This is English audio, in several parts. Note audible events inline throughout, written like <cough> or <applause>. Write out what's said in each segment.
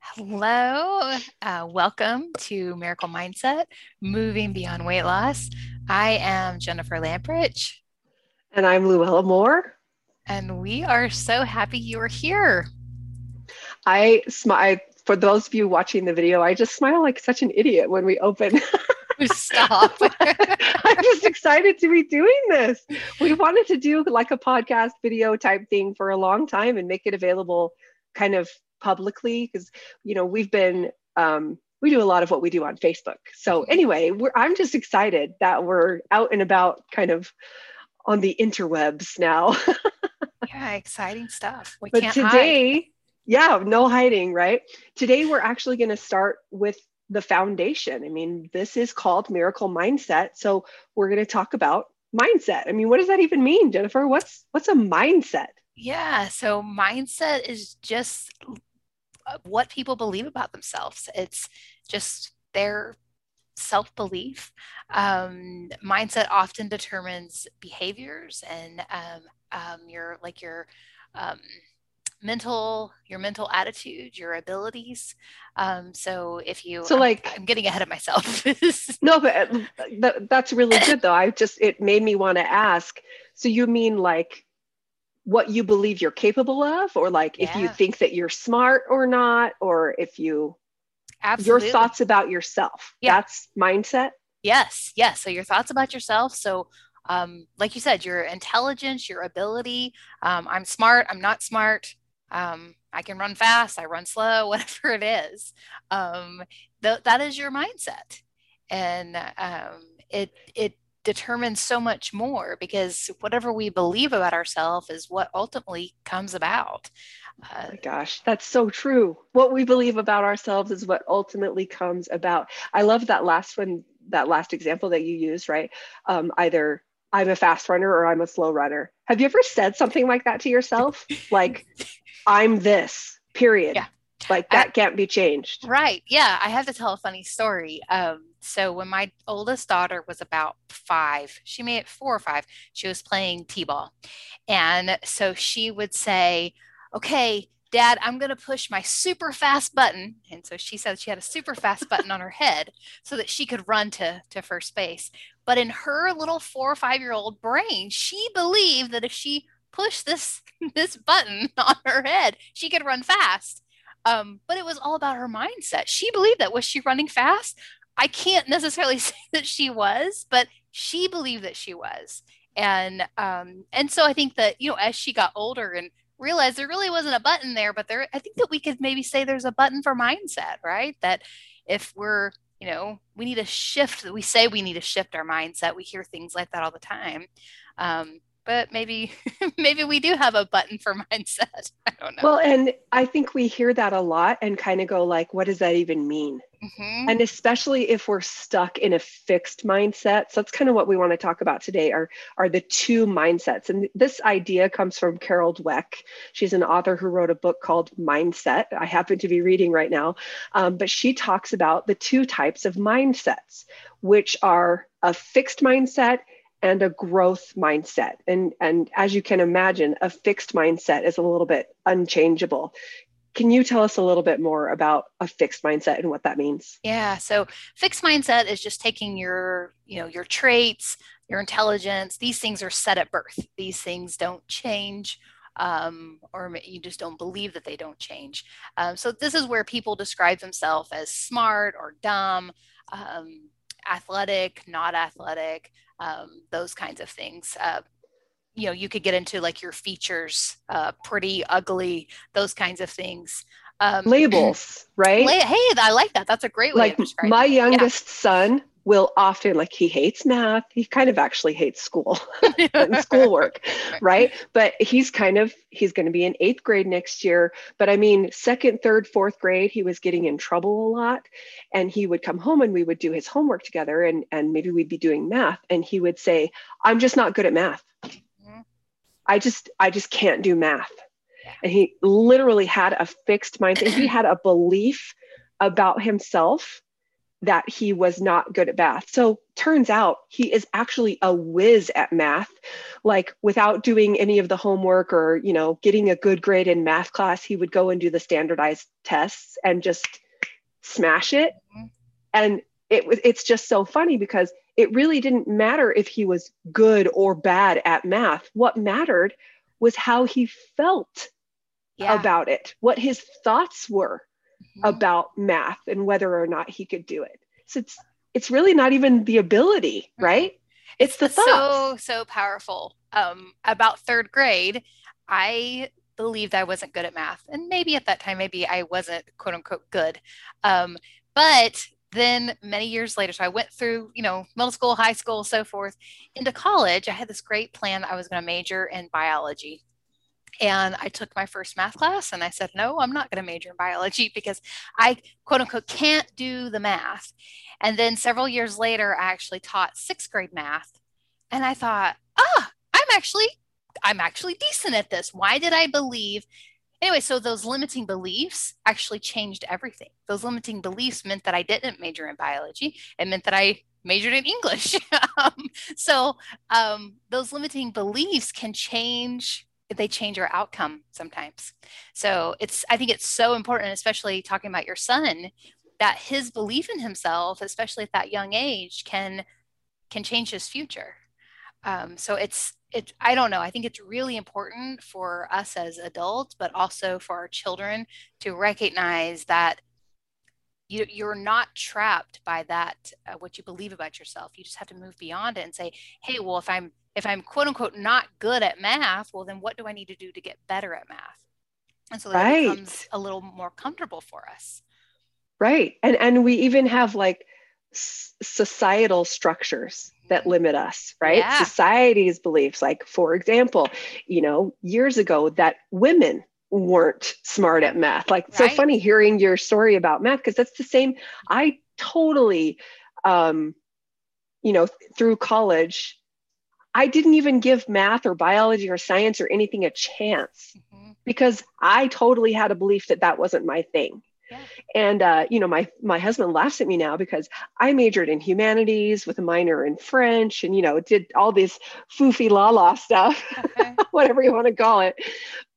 Hello, uh, welcome to Miracle Mindset Moving Beyond Weight Loss. I am Jennifer Lamprich. And I'm Luella Moore. And we are so happy you are here. I smile for those of you watching the video, I just smile like such an idiot when we open. <laughs> <laughs> Stop. <laughs> I'm just excited to be doing this. We wanted to do like a podcast video type thing for a long time and make it available kind of publicly because, you know, we've been, um, we do a lot of what we do on Facebook. So anyway, I'm just excited that we're out and about kind of on the interwebs now. <laughs> yeah, exciting stuff. We but today, hide. yeah, no hiding, right? Today we're actually going to start with the foundation. I mean, this is called miracle mindset. So we're going to talk about mindset. I mean, what does that even mean, Jennifer? What's what's a mindset? Yeah, so mindset is just what people believe about themselves. It's just their self belief. Um, mindset often determines behaviors and um, um, your like your um, mental your mental attitude your abilities um so if you so like i'm, I'm getting ahead of myself <laughs> no but uh, that's really good though i just it made me want to ask so you mean like what you believe you're capable of or like yeah. if you think that you're smart or not or if you Absolutely. your thoughts about yourself yeah. that's mindset yes yes so your thoughts about yourself so um, like you said, your intelligence, your ability. Um, I'm smart. I'm not smart. Um, I can run fast, I run slow, <laughs> whatever it is. Um, th- that is your mindset. And um, it, it determines so much more because whatever we believe about ourselves is what ultimately comes about. Uh, oh my gosh, that's so true. What we believe about ourselves is what ultimately comes about. I love that last one, that last example that you used, right? Um, either I'm a fast runner or I'm a slow runner. Have you ever said something like that to yourself? <laughs> like, I'm this, period. Yeah. Like that I, can't be changed. Right. Yeah. I have to tell a funny story. Um, so when my oldest daughter was about five, she made it four or five, she was playing T-ball. And so she would say, okay, Dad, I'm going to push my super fast button. And so she said she had a super fast <laughs> button on her head so that she could run to, to first base. But in her little four or five year old brain, she believed that if she push this <laughs> this button <laughs> on her head, she could run fast. Um, but it was all about her mindset. She believed that was she running fast? I can't necessarily <laughs> say that she was, but she believed that she was. And um, and so I think that you know as she got older and realized there really wasn't a button there, but there I think that we could maybe say there's a button for mindset, right? That if we're you know we need a shift we say we need to shift our mindset we hear things like that all the time um, but maybe <laughs> maybe we do have a button for <laughs> mindset. I don't know. Well and i think we hear that a lot and kind of go like what does that even mean? Mm-hmm. and especially if we're stuck in a fixed mindset so that's kind of what we want to talk about today are are the two mindsets. And this idea comes from carol dweck. She's an author who wrote a book called mindset. I happen to be reading right now. Um, but she talks about the two types of mindsets which are a fixed mindset and a growth mindset. And, and as you can imagine, a fixed mindset is a little bit unchangeable. Can you tell us a little bit more about a fixed mindset and what that means? Yeah, so fixed mindset is just taking your, you know, your traits, your intelligence, these things are set at birth. These things don't change um, or you just don't believe that they don't change. Um, so this is where people describe themselves as smart or dumb, um, athletic, not athletic, um, those kinds of things. Uh, you know, you could get into like your features, uh, pretty, ugly, those kinds of things. Um, Labels, <clears throat> right? hey, I like that. That's a great way. Like my youngest yeah. son will often like he hates math. He kind of actually hates school <laughs> and <laughs> schoolwork right? But he's kind of he's going to be in eighth grade next year. But i mean second third fourth grade he was getting in trouble a lot. And he would come home and we would do his homework together and and maybe we'd be doing math. And he would say i'm just not good at math. Mm-hmm. i just i just can't do math. And he literally had a fixed mindset he had a belief about himself that he was not good at math. So turns out he is actually a whiz at math. Like without doing any of the homework or, you know, getting a good grade in math class, he would go and do the standardized tests and just smash it. Mm-hmm. And it was it's just so funny because it really didn't matter if he was good or bad at math. What mattered was how he felt yeah. about it, what his thoughts were mm-hmm. about math and whether or not he could do it. So it's it's really not even the ability, mm-hmm. right? It's the thoughts. So so powerful. Um, about third grade, I believed I wasn't good at math, and maybe at that time, maybe I wasn't quote unquote good. Um, but then many years later, so I went through, you know, middle school, high school, so forth. Into college, I had this great plan. I was going to major in biology. And I took my first math class and I said, no, I'm not going to major in biology because I quote unquote can't do the math. And then several years later, I actually taught sixth grade math. And I thought, ah, I'm actually, I'm actually decent at this. Why did I believe? Anyway, so those limiting beliefs actually changed everything. Those limiting beliefs meant that I didn't major in biology. It meant that I majored in English. <laughs> um, so um, those limiting beliefs can change they change your outcome sometimes. So it's I think it's so important, especially talking about your son, that his belief in himself, especially at that young age, can can change his future. Um, so it's it I don't know. I think it's really important for us as adults, but also for our children to recognize that you, you're not trapped by that uh, what you believe about yourself you just have to move beyond it and say hey well if i'm if i'm quote unquote not good at math well then what do i need to do to get better at math and so that right. becomes a little more comfortable for us right and and we even have like societal structures that mm-hmm. limit us right yeah. society's beliefs like for example you know years ago that women weren't smart at math. Like, right. so funny hearing your story about math because that's the same. I totally, um, you know, through college, I didn't even give math or biology or science or anything a chance mm-hmm. because I totally had a belief that that wasn't my thing. And uh, you know, my my husband laughs at me now because I majored in humanities with a minor in French, and you know, did all this foofy la la stuff, okay. <laughs> whatever you want to call it.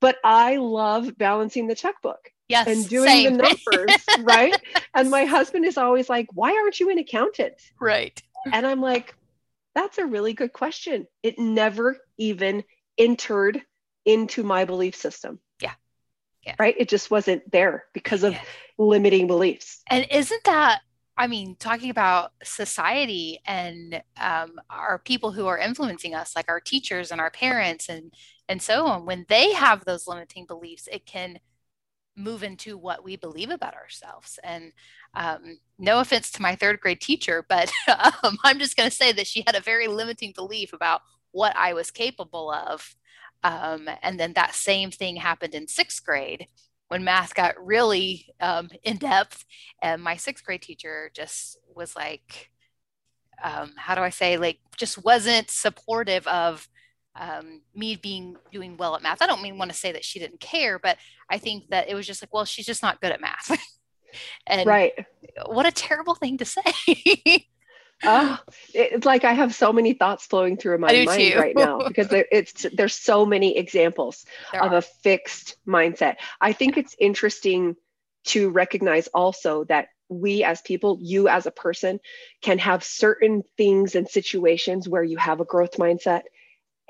But I love balancing the checkbook. Yes, and doing same. the <laughs> numbers, right? And my husband is always like, "Why aren't you an accountant?" Right. And I'm like, "That's a really good question. It never even entered into my belief system." yeah. right? It just wasn't there because of yeah. limiting beliefs. And isn't that, I mean, talking about society and um, our people who are influencing us, like our teachers and our parents and and so on, when they have those limiting beliefs, it can move into what we believe about ourselves. And um, no offense to my third grade teacher, but <laughs> um, I'm just going to say that she had a very limiting belief about what I was capable of um, and then that same thing happened in sixth grade when math got really um, <laughs> in depth. And my sixth grade teacher just was like, um, how do I say, like, just wasn't supportive of um, me being doing well at math. I don't mean want to say that she didn't care, but I think that it was just like, well, she's just not good at math. <laughs> and right. What a terrible thing to say. <laughs> oh, it's like I have so many thoughts flowing through my mind too. right now because there, it's there's so many examples there of are. a fixed mindset. I think it's interesting to recognize also that we as people, you as a person, can have certain things and situations where you have a growth mindset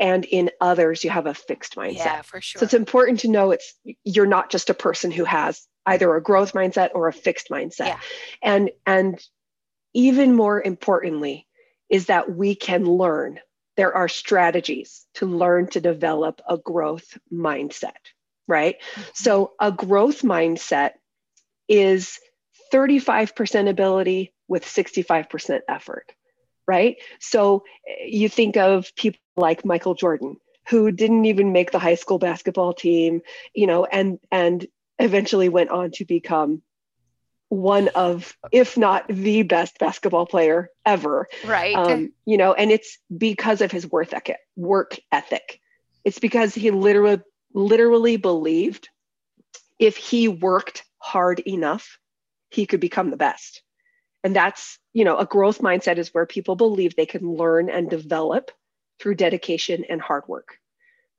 and in others you have a fixed mindset. Yeah, for sure. So it's important to know it's you're not just a person who has either a growth mindset or a fixed mindset. Yeah. And and even more importantly, is that we can learn. There are strategies to learn to develop a growth mindset, right? Mm-hmm. So, a growth mindset is 35% ability with 65% effort, right? So, you think of people like Michael Jordan, who didn't even make the high school basketball team, you know, and and eventually went on to become one of, if not the best basketball player ever. Right. Um, you know, and it's because of his work ethic, work ethic. It's because he literally, literally believed if he worked hard enough, he could become the best. And that's, you know, a growth mindset is where people believe they can learn and develop through dedication and hard work,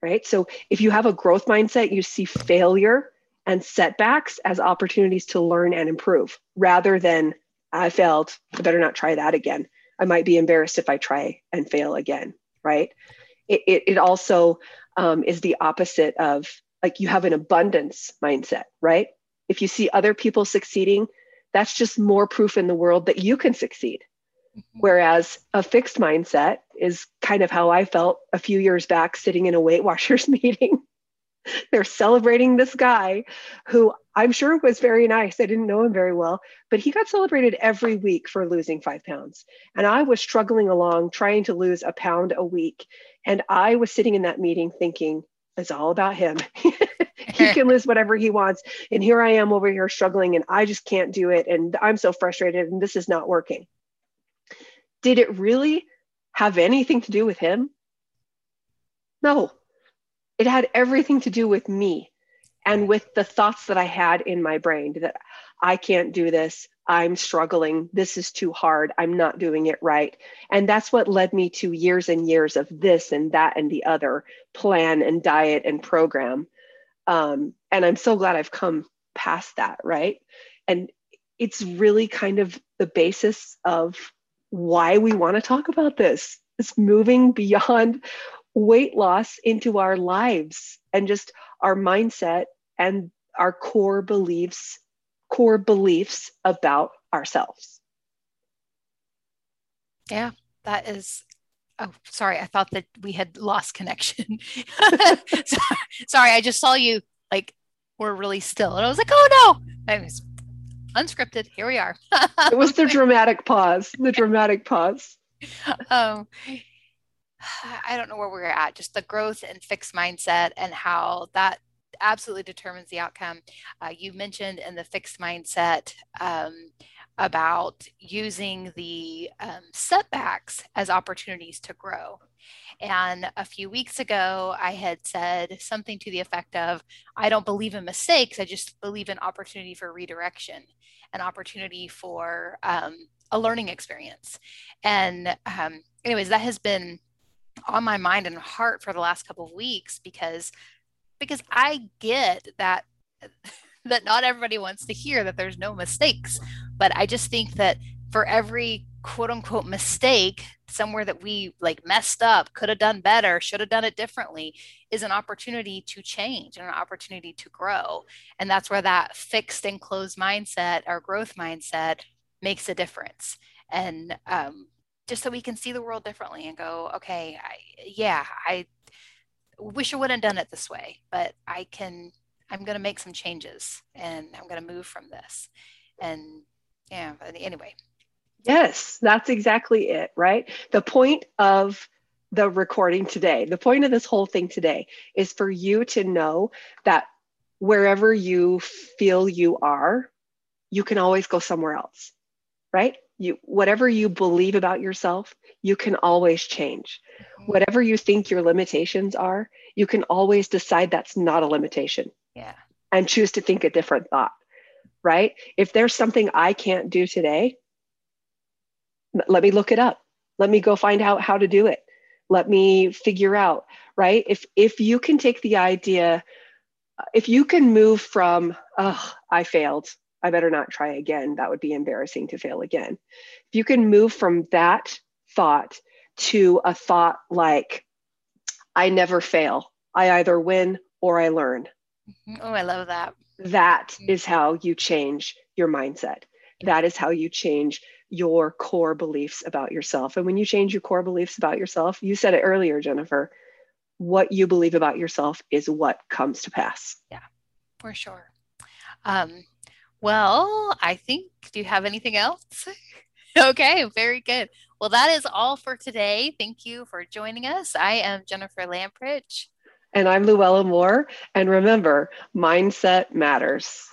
right? So if you have a growth mindset, you see failure and setbacks as opportunities to learn and improve rather than I failed, I better not try that again. I might be embarrassed if I try and fail again, right? It, it, it also um, is the opposite of like you have an abundance mindset, right? If you see other people succeeding, that's just more proof in the world that you can succeed. Mm-hmm. Whereas a fixed mindset is kind of how I felt a few years back sitting in a Weight Watchers <laughs> meeting. They're celebrating this guy who I'm sure was very nice. I didn't know him very well, but he got celebrated every week for losing five pounds. And I was struggling along trying to lose a pound a week. And I was sitting in that meeting thinking, it's all about him. <laughs> he can lose whatever he wants. And here I am over here struggling and I just can't do it. And I'm so frustrated and this is not working. Did it really have anything to do with him? No, it had everything to do with me and with the thoughts that I had in my brain that I can't do this. I'm struggling. This is too hard. I'm not doing it right. And that's what led me to years and years of this and that and the other plan and diet and program. Um, and I'm so glad I've come past that. Right. And it's really kind of the basis of why we want to talk about this. It's moving beyond weight loss into our lives and just our mindset and our core beliefs core beliefs about ourselves. Yeah, that is. Oh, sorry. I thought that we had lost connection. <laughs> sorry, I just saw you like we're really still, and I was like, oh no! I was unscripted. Here we are. it was the <laughs> dramatic pause. The dramatic pause. Um, I don't know where we're at. Just the growth and fixed mindset, and how that absolutely determines the outcome. Uh, you mentioned in the fixed mindset um, about using the um, setbacks as opportunities to grow. And a few weeks ago, I had said something to the effect of I don't believe in mistakes, I just believe in opportunity for redirection, an opportunity for um, a learning experience. And, um, anyways, that has been on my mind and heart for the last couple of weeks because because I get that <laughs> that not everybody wants to hear that there's no mistakes. But I just think that for every quote unquote mistake, somewhere that we like messed up, could have done better, should have done it differently, is an opportunity to change and an opportunity to grow. And that's where that fixed and closed mindset or growth mindset makes a difference. And um, just so we can see the world differently and go, okay, I, yeah, I wish I would have done it this way, but I can, I'm going to make some changes and I'm going to move from this. And yeah, anyway. Yes, that's exactly it, right? The point of the recording today, the point of this whole thing today is for you to know that wherever you feel you are, you can always go somewhere else, right? You, whatever you believe about yourself, you can always change. Mm-hmm. Whatever you think your limitations are, you can always decide that's not a limitation. Yeah. And choose to think a different thought, right? If there's something I can't do today, let me look it up. Let me go find out how to do it. Let me figure out, right? If if you can take the idea if you can move from oh, I failed, I better not try again. That would be embarrassing to fail again. If you can move from that thought to a thought like, I never fail. I either win or I learn. Mm-hmm. Oh, I love that. That mm-hmm. how you change your mindset. That is how you change your core beliefs about yourself. And when you change your core beliefs about yourself, you said it earlier, Jennifer, what you believe about yourself is what comes to pass. Yeah, for sure. Um, well, I think, do you have anything else? <laughs> okay, very good. Well, that is all for today. Thank you for joining us. I am Jennifer Lamprich. And I'm Luella Moore. And remember, mindset matters.